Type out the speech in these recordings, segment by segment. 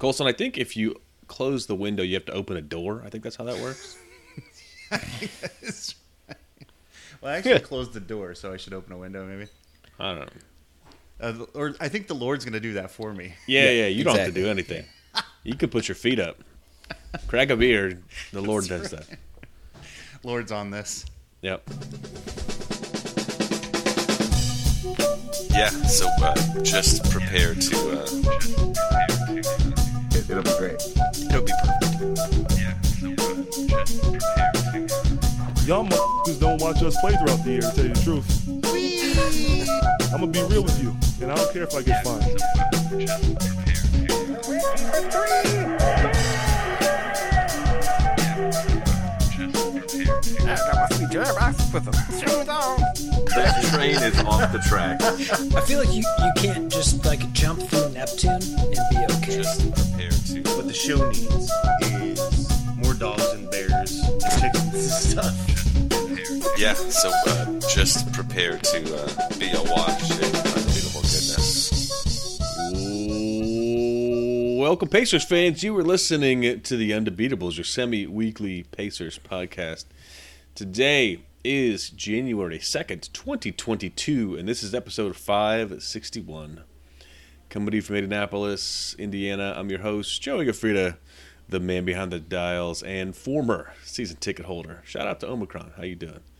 Colson, I think if you close the window, you have to open a door. I think that's how that works. well, I actually closed the door, so I should open a window, maybe. I don't know. Uh, or I think the Lord's going to do that for me. Yeah, yeah, you don't have to do anything. You could put your feet up, crack a beer. The Lord does that. Lord's on this. Yep. Yeah, so uh, just prepare to. Uh, It, it'll be great. it'll be perfect. Yeah, so just prepare to. Y'all motherfuckers don't watch us play throughout the year, to tell you the truth. I'm gonna be real with you, and I don't care if I get fined. That train is off the track. I feel like you, you can't just like jump through Neptune and be okay. Just prepare to. What the show needs is more dogs and bears and chickens and stuff. Yeah, so uh, just prepare to uh, be awash in unbelievable goodness. Welcome, Pacers fans. You were listening to the Undebeatables, your semi-weekly Pacers podcast. Today is January second, twenty twenty-two, and this is episode five sixty-one. Coming to you from Indianapolis, Indiana. I'm your host, Joey Gaffrida, the man behind the dials and former season ticket holder. Shout out to Omicron. How you doing?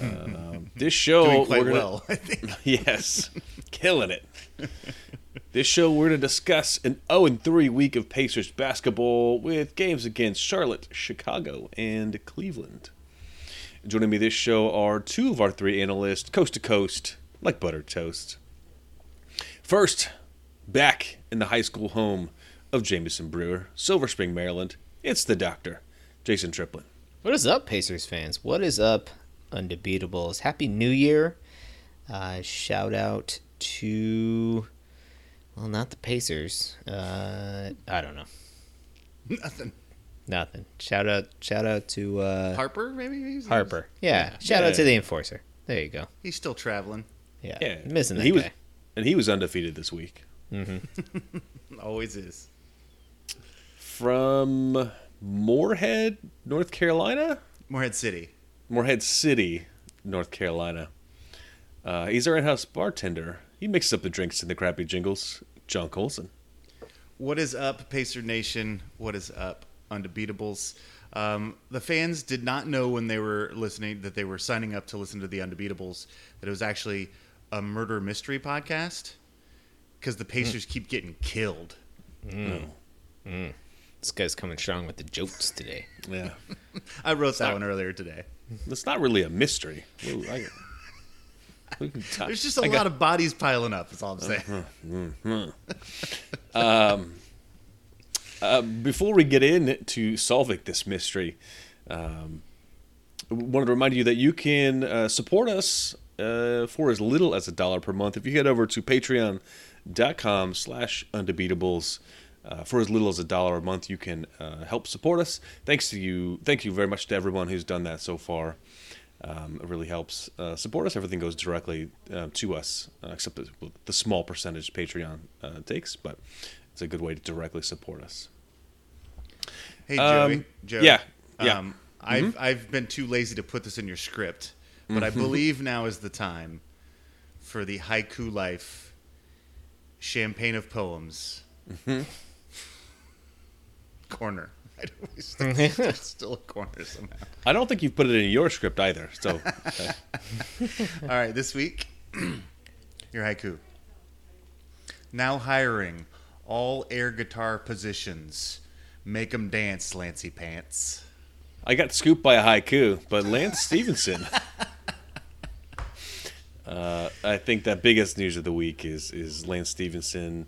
Um, this show Doing quite we're gonna- well, I think. yes, killing it. This show, we're going to discuss an 0 3 week of Pacers basketball with games against Charlotte, Chicago, and Cleveland. Joining me this show are two of our three analysts, coast to coast, like buttered toast. First, back in the high school home of Jameson Brewer, Silver Spring, Maryland, it's the doctor, Jason Triplin. What is up, Pacers fans? What is up, Undebeatables? Happy New Year! Uh, shout out to, well, not the Pacers. Uh, I don't know. Nothing. Nothing. Shout out, shout out to uh, Harper, maybe? He's- Harper. Yeah. Shout out to the Enforcer. There you go. He's still traveling. Yeah. Yeah, Missing that he was, guy. and he was undefeated this week. Always is. From Morehead, North Carolina, Morehead City. Morehead City, North Carolina. Uh, he's our in-house bartender. He mixes up the drinks and the crappy jingles. John Colson. What is up, Pacer Nation? What is up, Undebeatables? Um, the fans did not know when they were listening that they were signing up to listen to the Undebeatables that it was actually a murder mystery podcast because the Pacers keep getting killed. This guy's coming strong with the jokes today. Yeah, I wrote that one earlier today. it's not really a mystery. Ooh, I- we can talk- There's just a I lot got- of bodies piling up. That's all I'm saying. Uh, before we get in to solving this mystery, um, I wanted to remind you that you can uh, support us uh, for as little as a dollar per month. If you head over to patreon.com slash undebeatables, uh, for as little as a dollar a month, you can uh, help support us. Thanks to you. Thank you very much to everyone who's done that so far. Um, it really helps uh, support us. Everything goes directly uh, to us, uh, except the, the small percentage Patreon uh, takes, but it's a good way to directly support us. Hey, Um, Joey. Joey. yeah, yeah. Um, I've, I've been too lazy to put this in your script, but I believe now is the time for the Haiku Life Champagne of Poems corner. I still, still a corner somehow. I don't think you've put it in your script either. So, uh, All right, this week, your haiku. Now hiring all air guitar positions. Make 'em dance, Lancy Pants. I got scooped by a haiku, but Lance Stephenson. Uh, I think that biggest news of the week is is Lance Stephenson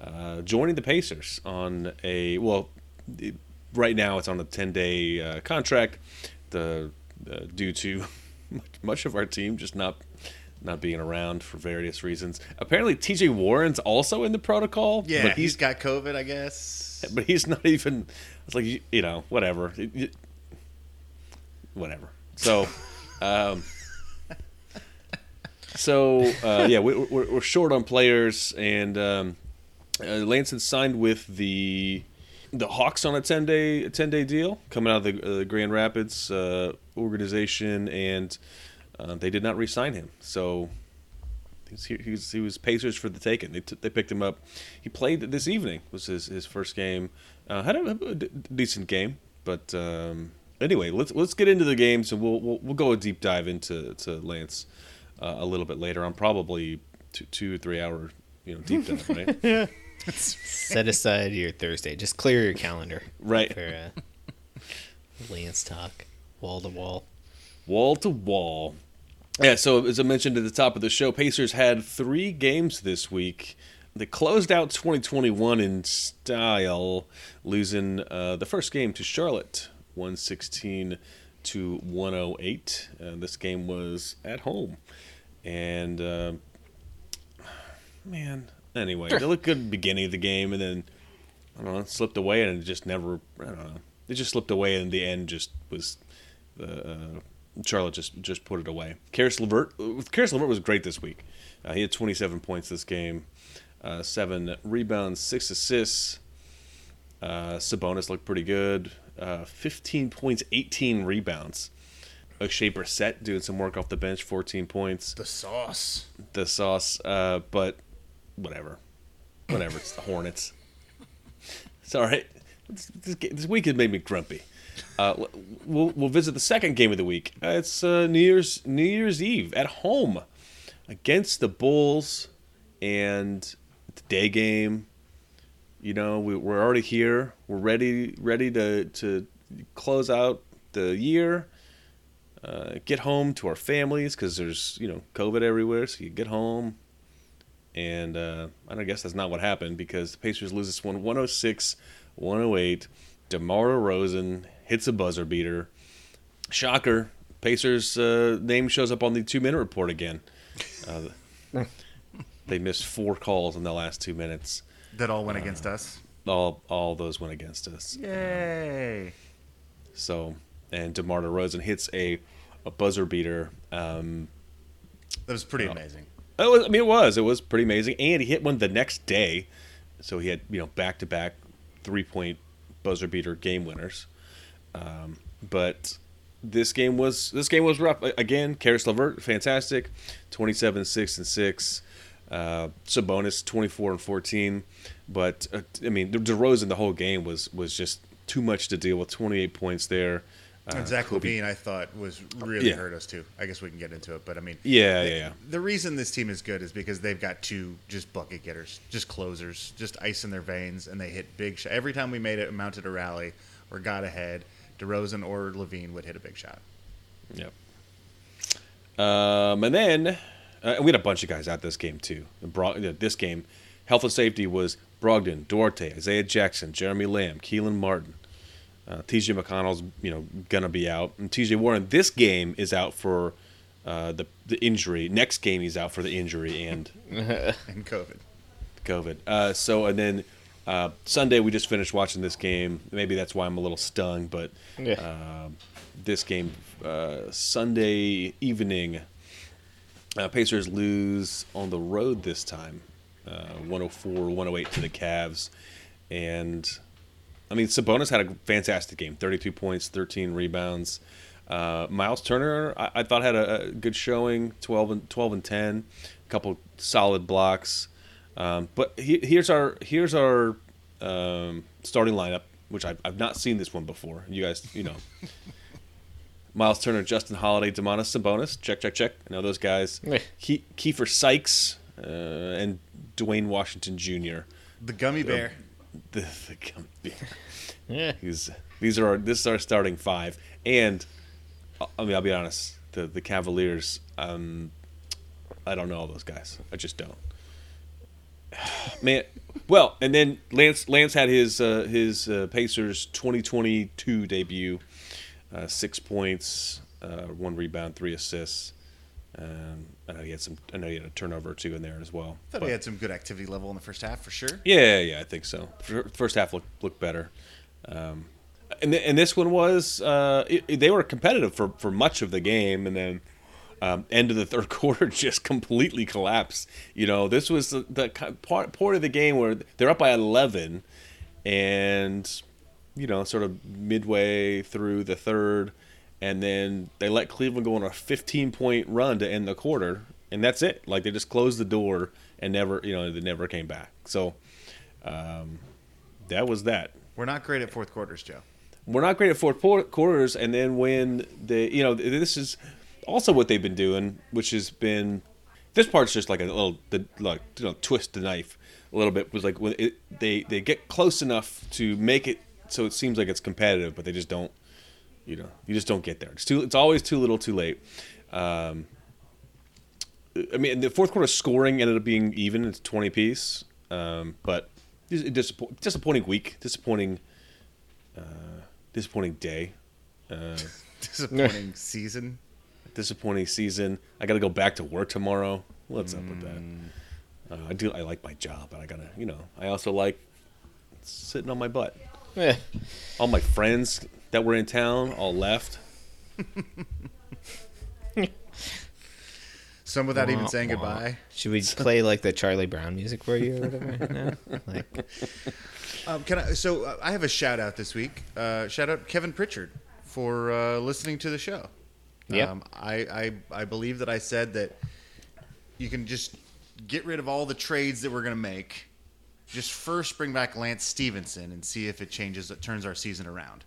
uh, joining the Pacers on a well, right now it's on a ten day uh, contract. The uh, due to much of our team just not not being around for various reasons. Apparently, T.J. Warren's also in the protocol. Yeah, but he's got COVID, I guess. but he's not even. It's like you, you know, whatever, It- it- whatever. So, um, so uh, yeah, we, we're, we're short on players, and um, uh, had signed with the the Hawks on a ten day ten day deal coming out of the uh, Grand Rapids uh, organization, and uh, they did not re-sign him. So he's, he, he was he was Pacers for the taking. They, t- they picked him up. He played this evening. Was his his first game. Uh, had a, a d- decent game, but um, anyway, let's let's get into the games and we'll we'll, we'll go a deep dive into to Lance uh, a little bit later on. Probably two two or three hour you know deep dive, right? Set aside your Thursday. Just clear your calendar. Right. For uh, Lance talk, wall to wall. wall to wall. Yeah, so as I mentioned at the top of the show, Pacers had three games this week. They closed out 2021 in style, losing uh, the first game to Charlotte, 116 to 108. Uh, this game was at home. And, uh, man, anyway, they looked good at the beginning of the game, and then, I don't know, it slipped away, and it just never, I don't know. It just slipped away, and the end just was uh, Charlotte just just put it away. Caris LeVert, Caris LeVert was great this week. Uh, he had 27 points this game, uh, seven rebounds, six assists. Uh, Sabonis looked pretty good. Uh, 15 points, 18 rebounds. Oshae Brissett doing some work off the bench, 14 points. The sauce. The sauce, uh, but whatever, whatever. it's the Hornets. It's all right. This, this, week has made me grumpy. Uh, we'll we'll visit the second game of the week. Uh, it's uh, New Year's New Year's Eve at home against the Bulls, and a day game. You know, we, we're already here. We're ready ready to to close out the year. Uh, get home to our families because there's you know COVID everywhere. So you get home, and uh, I guess that's not what happened because the Pacers lose this one 106 108. DeMar DeRozan hits a buzzer beater. Shocker. Pacers uh, name shows up on the two minute report again. Uh, they missed four calls in the last two minutes. That all went against us. All all those went against us. Yay. So and DeMar DeRozan hits a a buzzer beater. Um, That was pretty amazing. it was, I mean, it was it was pretty amazing, and he hit one the next day. So he had you know back to back three point buzzer beater game winners. Um, but this game was this game was rough again. Caris LeVert, fantastic, twenty seven six and six. Uh, Sabonis twenty four and fourteen. But uh, I mean, DeRozan the whole game was was just too much to deal with. Twenty eight points there. Uh, Zach Kobe- LaVine, I thought, was really Yeah. hurt us too. I guess we can get into it, but I mean, Yeah, yeah, yeah. the reason this team is good is because they've got two just bucket getters, just closers, just ice in their veins, and they hit big shot. Every time we made it, mounted a rally or got ahead, DeRozan or LaVine would hit a big shot. Yep. Um, and then uh, we had a bunch of guys out this game too. The Bro- this game, health and safety was Brogdon, Duarte, Isaiah Jackson, Jeremy Lamb, Kelan Martin. Uh, T.J. McConnell's you know gonna be out, and T.J. Warren this game is out for uh, the the injury. Next game he's out for the injury and And COVID. COVID. Uh, so and then uh, Sunday we just finished watching this game. Maybe that's why I'm a little stung, but Yeah. uh, this game uh, Sunday evening, uh, Pacers lose on the road this time, uh, 104-108 to the Cavs, and I mean Sabonis had a fantastic game, 32 points, 13 rebounds. Uh, Miles Turner, I, I thought had a, a good showing, 12 and 12 and 10, a couple solid blocks. Um, but he, here's our here's our um, starting lineup, which I've, I've not seen this one before. You guys, you know, Miles Turner, Justin Holiday, Domantas Sabonis, check check check. I know those guys. Yeah. Ke- Keifer Sykes uh, and Duane Washington Jr. The gummy bear. The, the. Yeah. These these are our, this is our starting five, and I mean I'll be honest, the the Cavaliers, um, I don't know all those guys. I just don't. Man, well, and then Lance Lance had his uh, his uh, Pacers 2022 debut, uh, six points, uh, one rebound, three assists. Um, I know he had some. I know he had a turnover or two in there as well. thought But- he had some good activity level in the first half for sure. yeah, yeah, I think so. First half looked looked better, um, and th- and this one was uh, it, it- they were competitive for, for much of the game, and then um, end of the third quarter just completely collapsed. You know, this was the, the part part of the game where they're up by 11, and you know, sort of midway through the third, and then they let Cleveland go on a 15 point run to end the quarter, and that's it. Like they just closed the door and never, you know, they never came back. So um, that was that. We're not great at fourth quarters, Joe. We're not great at fourth quarters, and then when the you know this is also what they've been doing, which has been this part's just like a little the like you know twist the knife a little bit was like when it, they they get close enough to make it so it seems like it's competitive, but they just don't you know you just don't get there. It's too it's always too little, too late. Um, I mean, the fourth quarter scoring ended up being even. It's twenty piece, um, but dis- disappoint, disappointing week, disappointing, uh, disappointing day, uh, Disappointing season. disappointing season. I got to go back to work tomorrow. What's up with that? Uh, I do. I like my job, but I gotta. You know, I also like sitting on my butt. Eh, All my friends that were in town all left. Some without even saying Wah, wah. goodbye. should we play like the Charlie Brown music for you or whatever? No? Like, Um, can I? So uh, I have a shout out this week. Uh, shout out Kevin Pritchard for uh, listening to the show. Yep. Um, I, I I believe that I said that you can just get rid of all the trades that we're going to make. Just first bring back Lance Stephenson and see if it changes, it turns our season around.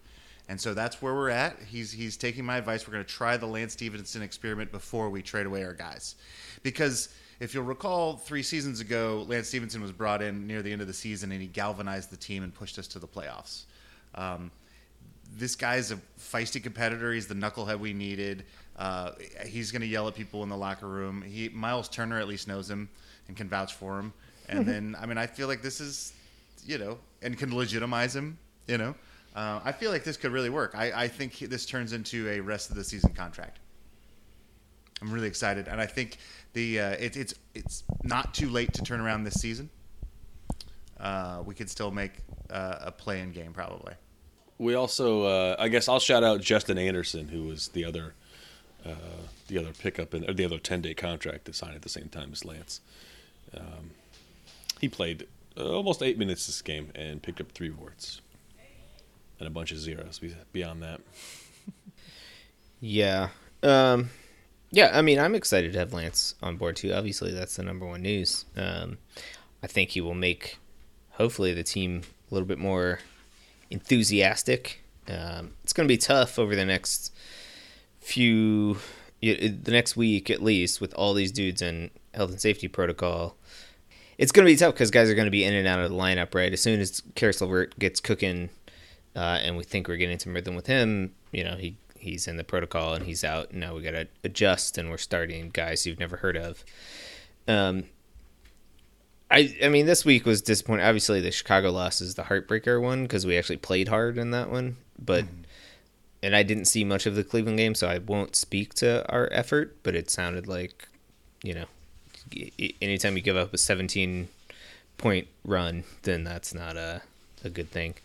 And so that's where we're at. He's he's taking my advice. We're going to try the Lance Stephenson experiment before we trade away our guys, because if you'll recall, three seasons ago, Lance Stephenson was brought in near the end of the season, and he galvanized the team and pushed us to the playoffs. Um, this guy's a feisty competitor. He's the knucklehead we needed. Uh, he's going to yell at people in the locker room. He Miles Turner at least knows him and can vouch for him. And then, I mean, I feel like this is, you know, and can legitimize him. You know, uh, I feel like this could really work. I, I think this turns into a rest of the season contract. I'm really excited, and I think the uh, it, it's it's not too late to turn around this season. Uh, we could still make uh, a play-in game probably. We also, uh, I guess, I'll shout out Justin Anderson, who was the other, uh, the other pickup and the other ten day contract to sign at the same time as Lance. Um, he played uh, almost eight minutes this game and picked up three warts and a bunch of zeros beyond that. yeah. Um, yeah, I mean, I'm excited to have Lance on board too. Obviously, that's the number one news. Um, I think he will make, hopefully, the team a little bit more enthusiastic. Um, it's going to be tough over the next few, the next week at least, with all these dudes in health and safety protocol. It's going to be tough because guys are going to be in and out of the lineup, right? As soon as Caris LeVert gets cooking, uh, and we think we're getting some rhythm with him, you know, he he's in the protocol and he's out. Now we got to adjust, and we're starting guys you've never heard of. Um, I I mean, this week was disappointing. Obviously, the Chicago loss is the heartbreaker one because we actually played hard in that one, but. And I didn't see much of the Cleveland game, so I won't speak to our effort. But it sounded like, you know, anytime you give up a 17 point run, then that's not a, a good thing.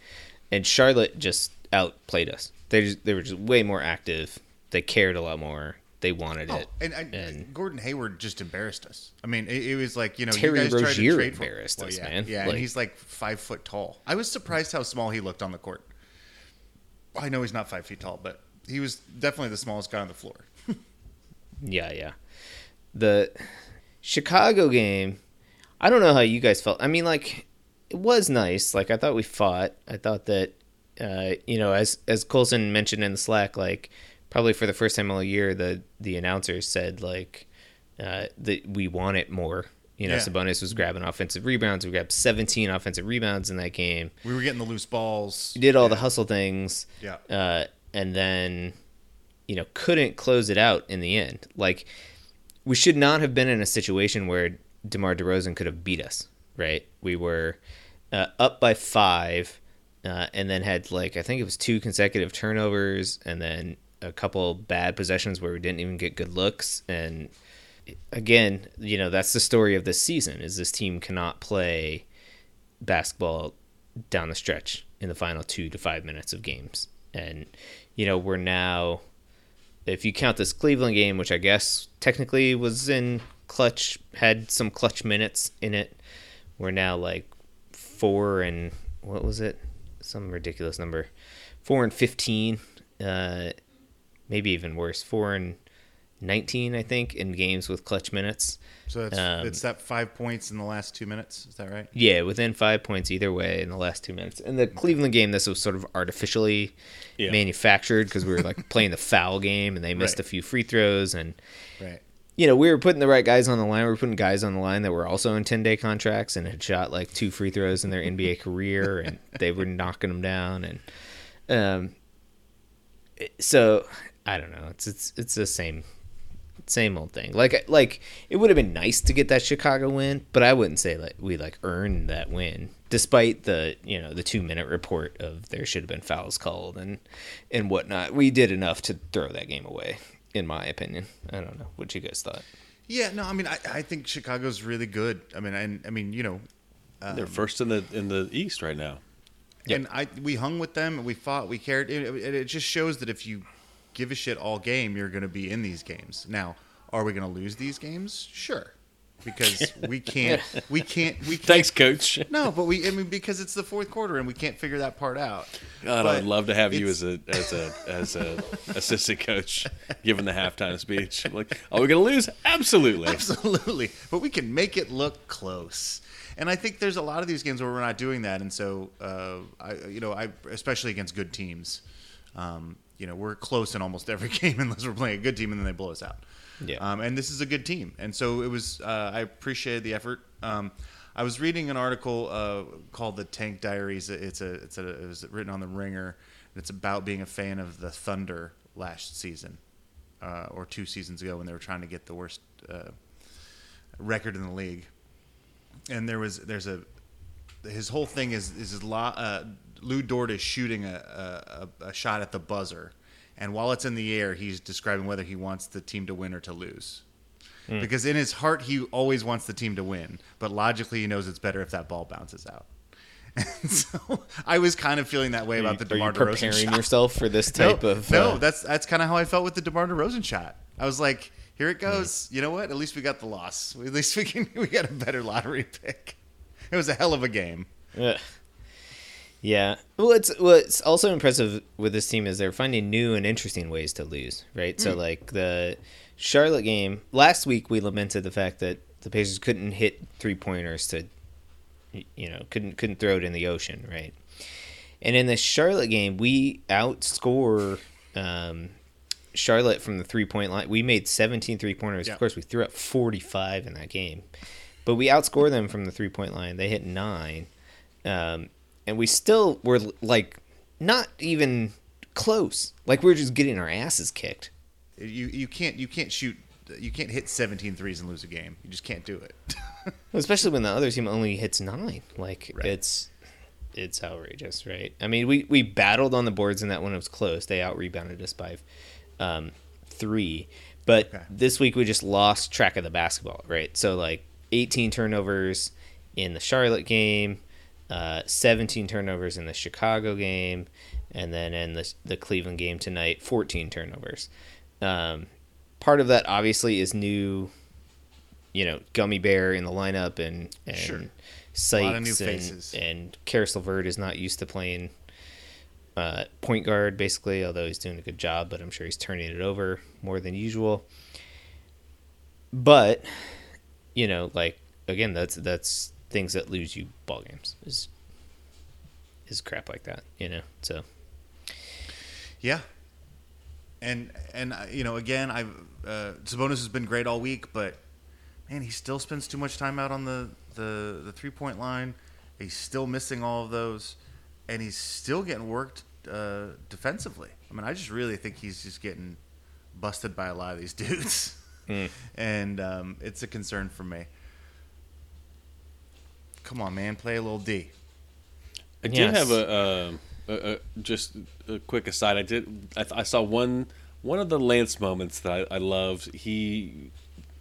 And Charlotte just outplayed us. They just, they were just way more active. They cared a lot more. They wanted Oh, it. and, and, and- Gordon Hayward just embarrassed us. I mean, it, it was like you know, Terry you guys tried to Rozier trade for- embarrassed us, yeah, man. Yeah, Like- and he's like five foot tall. I was surprised how small he looked on the court. I know he's not five feet tall, but he was definitely the smallest guy on the floor. Yeah, yeah. The Chicago game, I don't know how you guys felt. I mean, like, it was nice. Like, I thought we fought. I thought that, uh, you know, as as Colson mentioned in the Slack, like, probably for the first time all year, the the announcers said like uh, that we want it more. You know, Yeah. Sabonis was grabbing offensive rebounds. We grabbed 17 offensive rebounds in that game. We were getting the loose balls. We did all the hustle things. Yeah. Uh, and then, you know, couldn't close it out in the end. Like, we should not have been in a situation where DeMar DeRozan could have beat us, right? We were uh, up by five uh, and then had, like, I think it was two consecutive turnovers and then a couple bad possessions where we didn't even get good looks. And again, you know, that's the story of this season is this team cannot play basketball down the stretch in the final two to five minutes of games. And, you know, we're now if you count this Cleveland game, which I guess technically was in clutch, had some clutch minutes in it, we're now like four and what was it? Some ridiculous number, four and fifteen, uh, maybe even worse, four and nineteen, I think, in games with clutch minutes. So it's, Um, it's that five points in the last two minutes. Is that right? Yeah, within five points either way in the last two minutes. In the Cleveland game, this was sort of artificially Yeah. manufactured because we were like playing the foul game and they missed Right. a few free throws and Right. You know we were putting the right guys on the line. We were putting guys on the line that were also in ten day contracts and had shot like two free throws in their NBA career and they were knocking them down and um. So I don't know. It's it's it's the same same old thing. Like like it would have been nice to get that Chicago win, but I wouldn't say like we like earned that win, despite the you know the two minute report of there should have been fouls called and and whatnot. We did enough to throw that game away, in my opinion. I don't know what you guys thought. Yeah. No. I mean, I, I think Chicago's really good. I mean, and I mean, you know, um, They're first in the in the East right now. and I we hung with them and we fought. We cared. It, it, it just shows that if you give a shit all game, you're going to be in these games. Now, are we going to lose these games? Sure, because we can't. We can't. We can't. Thanks, Coach. No, but we. I mean, because it's the fourth quarter and we can't figure that part out. God, But I'd love to have you as a as a as a assistant coach, giving the halftime speech. Like, are we gonna lose? Absolutely. Absolutely. But we can make it look close. And I think there's a lot of these games where we're not doing that. And so, uh, I, you know, I especially against good teams, um, you know, we're close in almost every game unless we're playing a good team and then they blow us out. Yeah. Um, and this is a good team. And so it was. Uh, I appreciated the effort. Um, I was reading an article uh, called "The Tank Diaries." It's a. It's a. It was written on the Ringer. It's about being a fan of the Thunder last season, uh, or two seasons ago when they were trying to get the worst uh, record in the league. And there was there's a his whole thing is is his uh, Lu Dort is shooting a, a, a shot at the buzzer, and while it's in the air, he's describing whether he wants the team to win or to lose. Because in his heart, he always wants the team to win, but logically, he knows it's better if that ball bounces out. And so I was kind of feeling that way about the DeMar DeRozan shot. Are you preparing shot. yourself for this No, type of? no, uh, that's that's kind of how I felt with the DeMar DeRozan shot. I was like, here it goes. You know what? At least we got the loss. At least we can we got a better lottery pick. It was a hell of a game. Ugh. Yeah. Well, it's what's also impressive with this team is they're finding new and interesting ways to lose. Right. So like the Charlotte game last week, we lamented the fact that the Pacers couldn't hit three pointers to, you know, couldn't couldn't throw it in the ocean. Right. And in the Charlotte game, we outscore um, Charlotte from the three point line. We made 17 three pointers. Yeah. Of course, we threw up 45 in that game, but we outscore them from the three point line. They hit nine, um, and we still were like not even close. Like we were just getting our asses kicked. You you can't you can't shoot you can't hit 17 threes and lose a game. You just can't do it. Especially when the other team only hits nine. Like Right. it's it's outrageous, right? I mean, we we battled on the boards in that one. It was close. They out rebounded us by um, three. But Okay. this week we just lost track of the basketball, right? So like 18 turnovers in the Charlotte game, uh, 17 turnovers in the Chicago game, and then in the the Cleveland game tonight, 14 turnovers. Um, part of that obviously is new, you know, Gummy Bear in the lineup and and Sure. Sykes lot of new and, and Caris LeVert is not used to playing uh, point guard basically, although he's doing a good job, but I'm sure he's turning it over more than usual. But you know, like again, that's that's things that lose you ball games is is crap like that, you know. So yeah. And and uh, you know again I uh, Sabonis has been great all week, but man, he still spends too much time out on the the the three point line. He's still missing all of those, and he's still getting worked uh, defensively. I mean, I just really think he's just getting busted by a lot of these dudes, and um, it's a concern for me. Come on, man, play a little D. I did have a, um a, a just a quick aside. I did. I, th- I saw one one of the Lance moments that I, I loved. He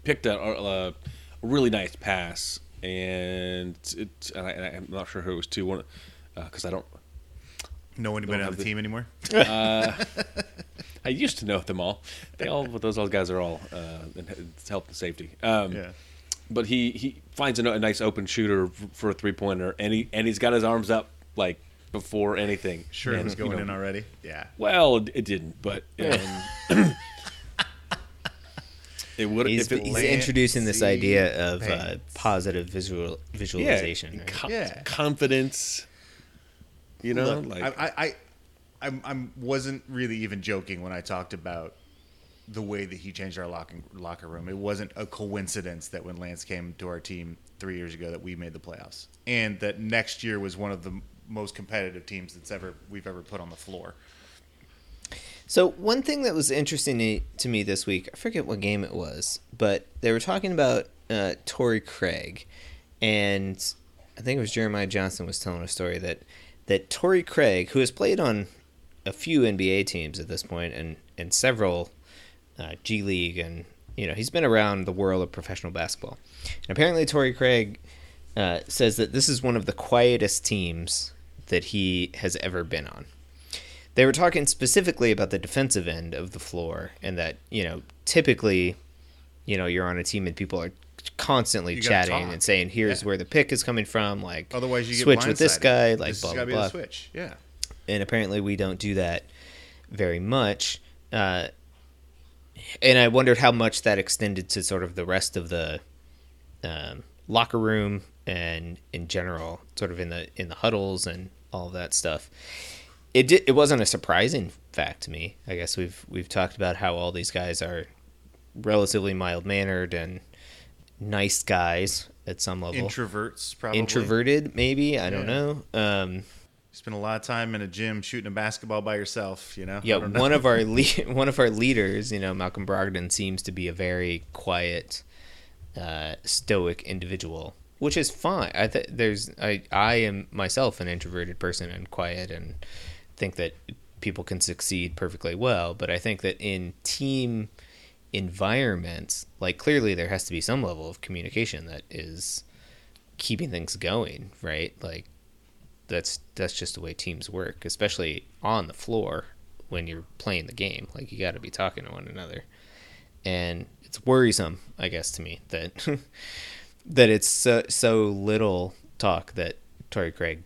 picked a, a, a really nice pass, and it. And I, I'm not sure who it was to. One because I don't. know anybody on the the- team anymore. I I used to know them all. They all, those old guys are all uh, in it's health and safety. Um, Yeah. But he, he finds a, a nice open shooter for a three pointer, and he and he's got his arms up like before anything. Sure, it And, was you going know, in already. Yeah. Well, it didn't, but um, it would. He's, If it, he's introducing this idea of uh, positive visual visualization. yeah, right? co- Yeah. confidence. You know, Look, like I, I, I, I'm, I'm wasn't really even joking when I talked about the way that he changed our locker locker room. It wasn't a coincidence that when Lance came to our team three years ago that we made the playoffs, and that next year was one of the most competitive teams that's ever we've ever put on the floor. So one thing that was interesting to- me this week, I forget what game it was, but they were talking about uh, Torrey Craig, and I think it was Jeremiah Johnson was telling a story that that Torrey Craig, who has played on a few NBA teams at this point and and several uh, G League, and you know he's been around the world of professional basketball, and apparently Torrey Craig uh, says that this is one of the quietest teams that he has ever been on they were talking specifically about the defensive end of the floor and that you know typically you know you're on a team and people are constantly chatting talk. and saying here's Yeah. where the pick is coming from like Otherwise, you get switch with this guy like this blah blah blah switch. Yeah. and apparently we don't do that very much uh, and i wondered how much that extended to sort of the rest of the um, locker room and in general sort of in the in the huddles and all that stuff. It did, it wasn't a surprising fact to me. I guess we've we've talked about how all these guys are relatively mild mannered and nice guys at some level. Introverts, probably. introverted maybe? I don't know. Um Spend a lot of time in a gym shooting a basketball by yourself. You know. Yeah, one of our le- one of our leaders, you know, Malcolm Brogdon, seems to be a very quiet, uh, stoic individual, which is fine. I th- there's I I am myself an introverted person and quiet, and think that people can succeed perfectly well. But I think that in team environments, like clearly there has to be some level of communication that is keeping things going, right? Like that's that's just the way teams work, especially on the floor when you're playing the game. Like you got to be talking to one another, and it's worrisome, I guess, to me that that it's so, so little talk that Torrey Craig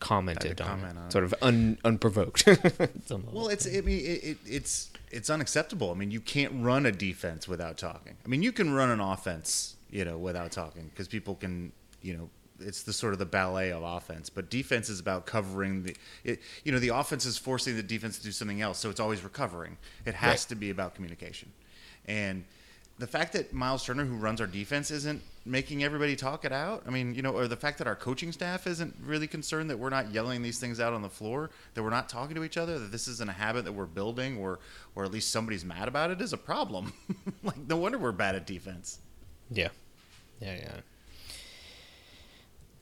commented on, comment on sort of un, unprovoked. Well, it's I mean it, it, it's it's unacceptable. I mean, you can't run a defense without talking. I mean, you can run an offense, you know, without talking because people can, you know, it's the sort of the ballet of offense. But defense is about covering the, it, you know, the offense is forcing the defense to do something else, so it's always recovering. It has Right. to be about communication, and the fact that Miles Turner, who runs our defense, isn't making everybody talk it out. I mean, you know, or the fact that our coaching staff isn't really concerned that we're not yelling these things out on the floor, that we're not talking to each other, that this isn't a habit that we're building, or or at least somebody's mad about it, is a problem. like, no wonder we're bad at defense. Yeah. Yeah, yeah.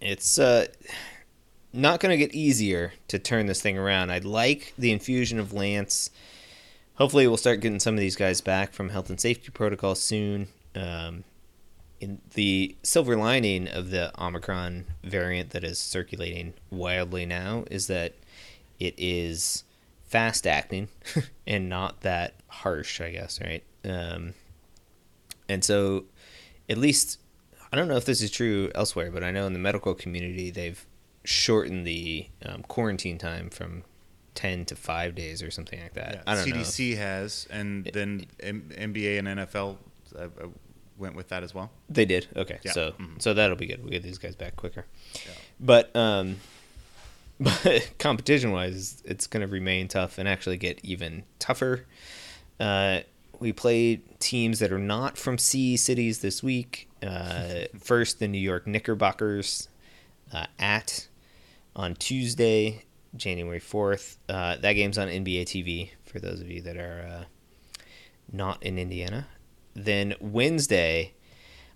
It's uh not going to get easier to turn this thing around. I'd like the infusion of Lance. Hopefully, we'll start getting some of these guys back from health and safety protocol soon. Um, in the silver lining of the Omicron variant that is circulating wildly now is that it is fast acting and not that harsh, I guess, right? Um, and so, at least, I don't know if this is true elsewhere, but I know in the medical community they've shortened the um, quarantine time from 10 to 5 days or something like that. I don't know. CDC has, and then M- NBA and NFL uh, uh, went with that as well. They did. Okay. Yeah. So Mhm. so that'll be good. We'll get these guys back quicker. But um but competition wise it's gonna remain tough and actually get even tougher. Uh we played teams that are not from C cities this week. Uh, first, the New York Knickerbockers uh, at on Tuesday, January 4th. Uh, that game's on NBA TV for those of you that are uh, not in Indiana. Then Wednesday,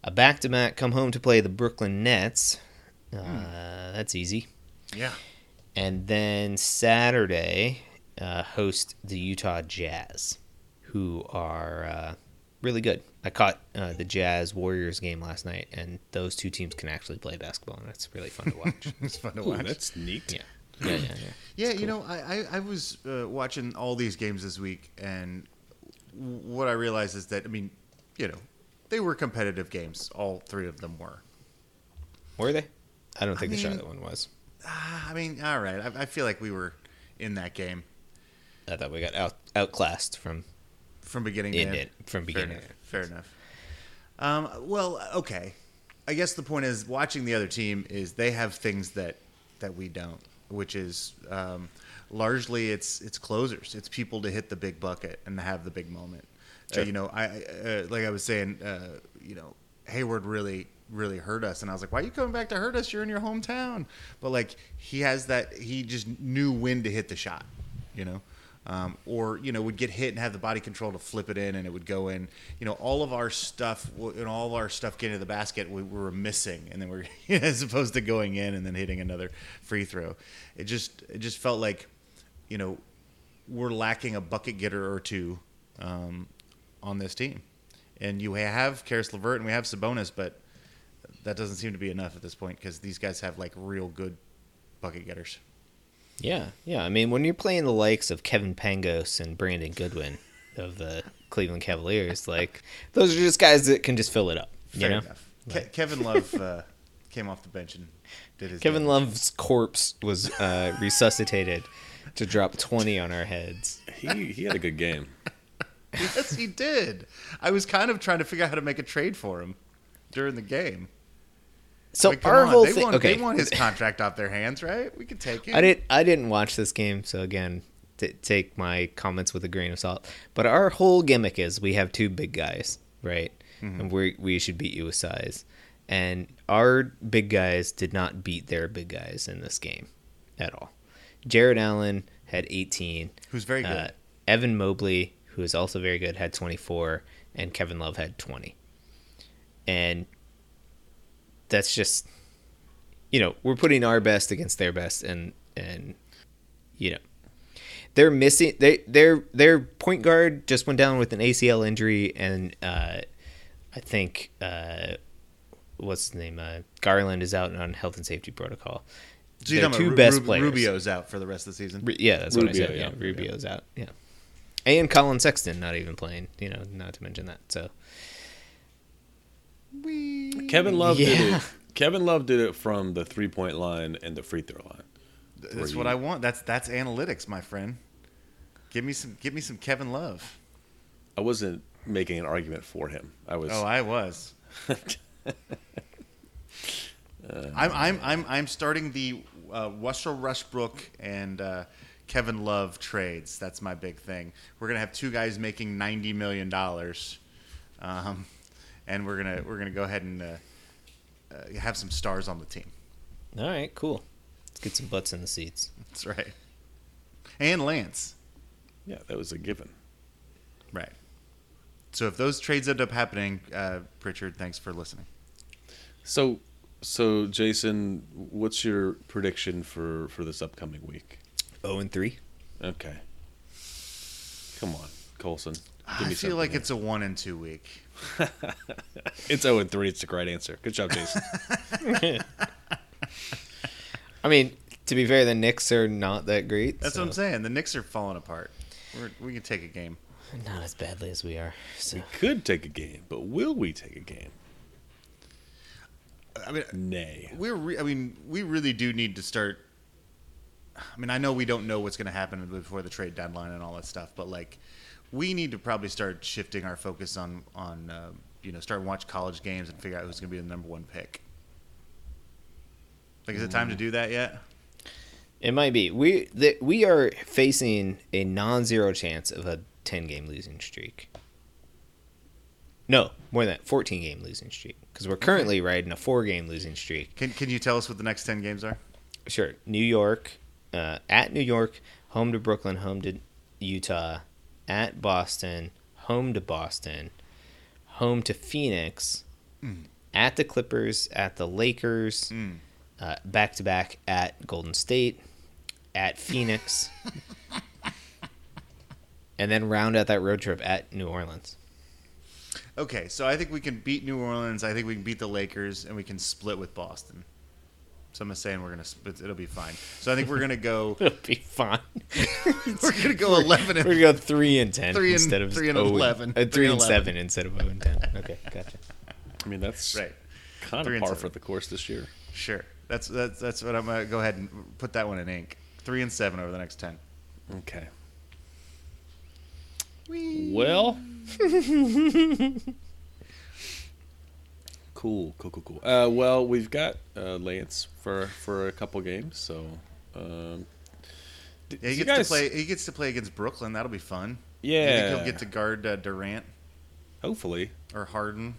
a back to back come home to play the Brooklyn Nets. Uh, That's easy. Yeah. And then Saturday, uh, host the Utah Jazz, who are uh, really good. I caught uh, the Jazz Warriors game last night, and those two teams can actually play basketball, and that's really fun to watch. It's fun to Ooh, watch. that's neat. yeah. Yeah, yeah, yeah. Yeah, you know, I, I, I was uh, watching all these games this week, and what I realized is that, I mean, you know, they were competitive games. All three of them were. Were they? I don't think the mean- Charlotte one was. Ah, I mean, all right. I, I feel like we were in that game I thought we got out outclassed from from beginning to in end. it from Fair beginning. enough. Fair enough. Um, well, okay. I guess the point is watching the other team is they have things that that we don't, which is um, largely it's it's closers. It's people to hit the big bucket and have the big moment. Uh, you know, I, I uh, like I was saying, uh, you know, Hayward really really hurt us, and I was like, why are you coming back to hurt us? You're in your hometown. But like he has that, he just knew when to hit the shot. You know um, or you know would get hit and have the body control to flip it in and it would go in. You know, all of our stuff and all of our stuff getting to the basket, we, we were missing, and then we're as opposed to going in and then hitting another free throw. It just it just felt like, you know, we're lacking a bucket getter or two um, on this team, and you have Caris LeVert and we have Sabonis, but that doesn't seem to be enough at this point because these guys have like real good bucket getters. Yeah, yeah. I mean, when you're playing the likes of Kevin Pangos and Brandon Goodwin of the Cleveland Cavaliers, like those are just guys that can just fill it up. You know, enough. Ke- Kevin Love uh, came off the bench and did his. Kevin damage. Love's corpse was uh, resuscitated to drop twenty on our heads. He he had a good game. yes, he did. I was kind of trying to figure out how to make a trade for him during the game. So Like, our whole they thing. want, okay, they want his contract off their hands, right? We could take it. I didn't. I didn't watch this game, so again, t- take my comments with a grain of salt. But our whole gimmick is we have two big guys, right? And we we should beat you with size. And our big guys did not beat their big guys in this game at all. Jarrett Allen had 18. Who's very good. Uh, Evan Mobley, who is also very good, had 24, and Kevin Love had 20. And that's just, you know, we're putting our best against their best, and and you know, they're missing. They their their point guard just went down with an ACL injury, and uh, I think uh, what's the name? Uh, Garland is out on health and safety protocol. So you're Their talking two about best Ru- players. Rubio's out for the rest of the season. Ru- Yeah, that's what I said. Yeah, yeah. Rubio's out. Yeah, and Collin Sexton not even playing. You know, not to mention that. So Kevin Love did it. Kevin Love did it from the three point line and the free throw line. That's you- what I want. That's that's analytics, my friend. Give me some. Give me some Kevin Love. I wasn't making an argument for him. I was. Oh, I was. I'm I'm I'm I'm starting the uh, Russell Rushbrook and uh, Kevin Love trades. That's my big thing. We're gonna have two guys making ninety million dollars, um, and we're gonna we're gonna go ahead and uh, uh, have some stars on the team. all right, cool. Let's get some butts in the seats. That's right. And Lance. yeah, that was a given. Right. So if those trades end up happening, uh, Pritchard, thanks for listening. So, so Jason, what's your prediction for for this upcoming week? Zero and three. Okay. Come on, Colson. I feel like here. it's a one and two week. it's zero and three. It's the right answer. Good job, Jason. I mean, to be fair, the Knicks are not that great. That's so- what I'm saying. The Knicks are falling apart. We're, we can take a game. Not as badly as we are. So Could take a game, but will we take a game? I mean, Nay. we're. Re- I mean, we really do need to start. I mean, I know we don't know what's going to happen before the trade deadline and all that stuff, but like, we need to probably start shifting our focus on on uh, you know start watch college games and figure out who's going to be the number one pick. Like, is it time to do that yet? it might be. We the, we are facing a non-zero chance of a ten-game losing streak. No, more than that, fourteen-game losing streak. Because we're currently riding a four-game losing streak. Can Can you tell us what the next ten games are? Sure, New York, uh, at New York, home to Brooklyn, home to Utah, at Boston, home to Boston, home to Phoenix, mm. at the Clippers, at the Lakers, back to back at Golden State, at Phoenix, and then round out that road trip at New Orleans. Okay, so I think we can beat New Orleans. I think we can beat the Lakers, and we can split with Boston. So I'm saying we're gonna. sp- It'll be fine. So I think we're gonna go. It'll be fine. we're gonna go 11 and We're gonna go three and ten Three and- instead of three and oh 11. Uh, three, Three and and 11. seven instead of zero and ten. Okay, gotcha. I mean, that's right. kind Three of and par seven. for the course this year. Sure. That's that's that's what I'm gonna go ahead and put that one in ink. Three and seven over the next ten. Okay. Well. cool, cool, cool, cool. Uh, well, we've got uh, Lance for for a couple games, so. Um, d- Yeah, he gets guys- to play. He gets to play against Brooklyn. That'll be fun. You Yeah. think he'll get to guard uh, Durant Hopefully. or Harden?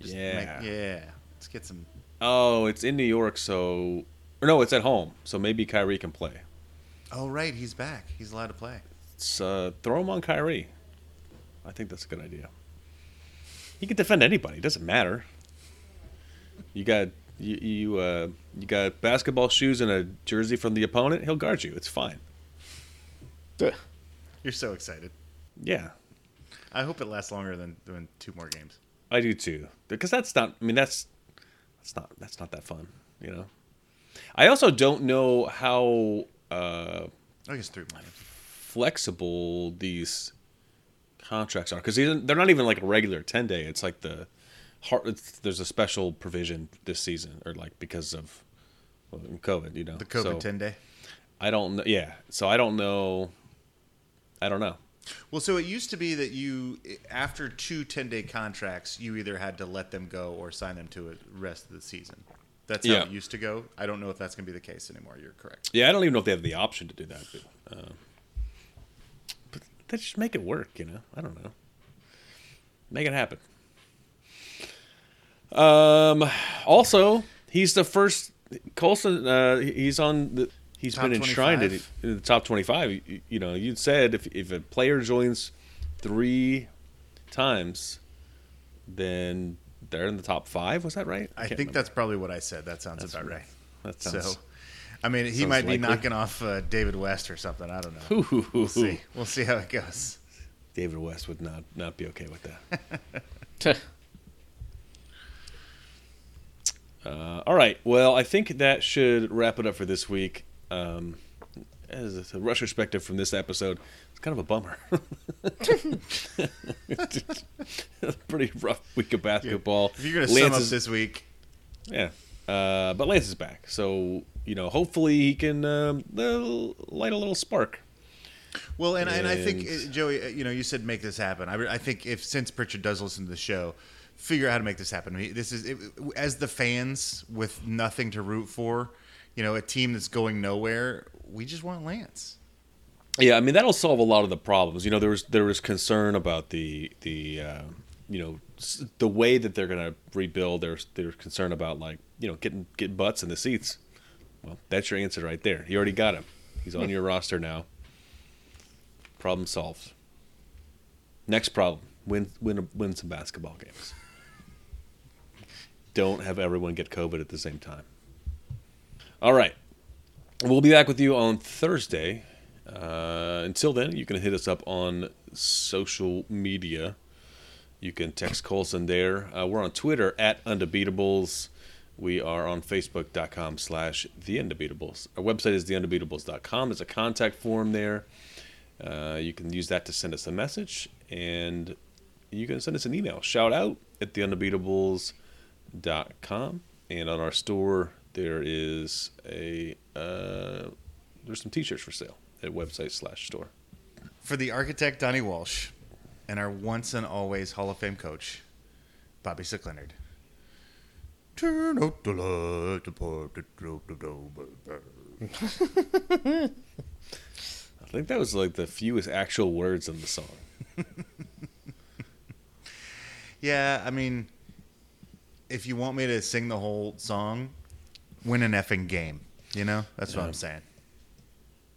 Just Yeah. make- yeah. Let's get some. Oh, it's in New York, so. Or no, it's at home, so maybe Kyrie can play. Oh right, he's back. He's allowed to play. Uh, throw him on Kyrie. I think that's a good idea. He can defend anybody. It doesn't matter. You got you you uh, you got basketball shoes and a jersey from the opponent. He'll guard you. It's fine. You're so excited. Yeah, I hope it lasts longer than, than two more games. I do too. Because that's not. I mean, that's that's not that's not that fun. You know. I also don't know how uh, I guess three more. flexible these contracts are because they're not even like a regular 10 day it's like the hard it's, there's a special provision this season or like because of well, covid you know The COVID So, ten day. i don't know yeah so i don't know i don't know Well, so it used to be that you, after two 10 day contracts, you either had to let them go or sign them to a rest of the season. That's how Yeah. it used to go. I don't know if that's going to be the case anymore. You're correct. yeah i don't even know if they have the option to do that but, uh, but they just make it work you know i don't know make it happen um also he's the first colson uh he's on the he's Top been enshrined in, 25? in the top 25 you, you know you'd said if, if a player joins three times then they're in the top five was that right I can't think remember. that's probably what I said. That sounds That's about right. right. that sounds So, I mean, he sounds might be knocking off uh, David West or something. I don't know. Ooh, We'll see. We'll see how it goes. david west would not not be okay with that Uh, all right. Well, I think that should wrap it up for this week. Um, as a retrospective from this episode, it's kind of a bummer. Pretty rough week of basketball. If you're going to sum up is- this week, yeah, uh, but Lance is back, so you know, hopefully he can um, light a little spark. Well, and, and I think uh, Joey, uh, you know, you said make this happen. I, I think if since Pritchard does listen to the show, figure out how to make this happen. I mean, this is it, as the fans with nothing to root for, you know, a team that's going nowhere. We just want Lance. Yeah, I mean that'll solve a lot of the problems. You know, there was there was concern about the the uh, you know the way that they're going to rebuild. There's there's concern about like you know getting getting butts in the seats. Well, that's your answer right there. You already got him. He's on your roster now. Problem solved. Next problem: win win win some basketball games. Don't have everyone get COVID at the same time. All right. We'll be back with you on Thursday. Uh, until then, you can hit us up on social media. You can text Colson there. Uh, we're on Twitter at Undebeatables. We are on Facebook.com slash The Undebeatables. Our website is TheUndebeatables.com. There's a contact form there. Uh, you can use that to send us a message, and you can send us an email. Shout out at TheUndebeatables.com. And on our store, there is a uh, there's some t-shirts for sale at website slash store. For the architect Donnie Walsh, and our once and always Hall of Fame coach, Bobby Slick Leonard. Turn out the light, the part that drove the. I think that was like the fewest actual words in the song. Yeah, I mean, if you want me to sing the whole song, win an effing game. You know, that's what I'm saying.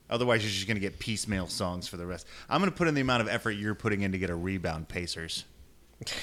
Otherwise, you're just going to get piecemeal songs for the rest. I'm going to put in the amount of effort you're putting in to get a rebound, Pacers.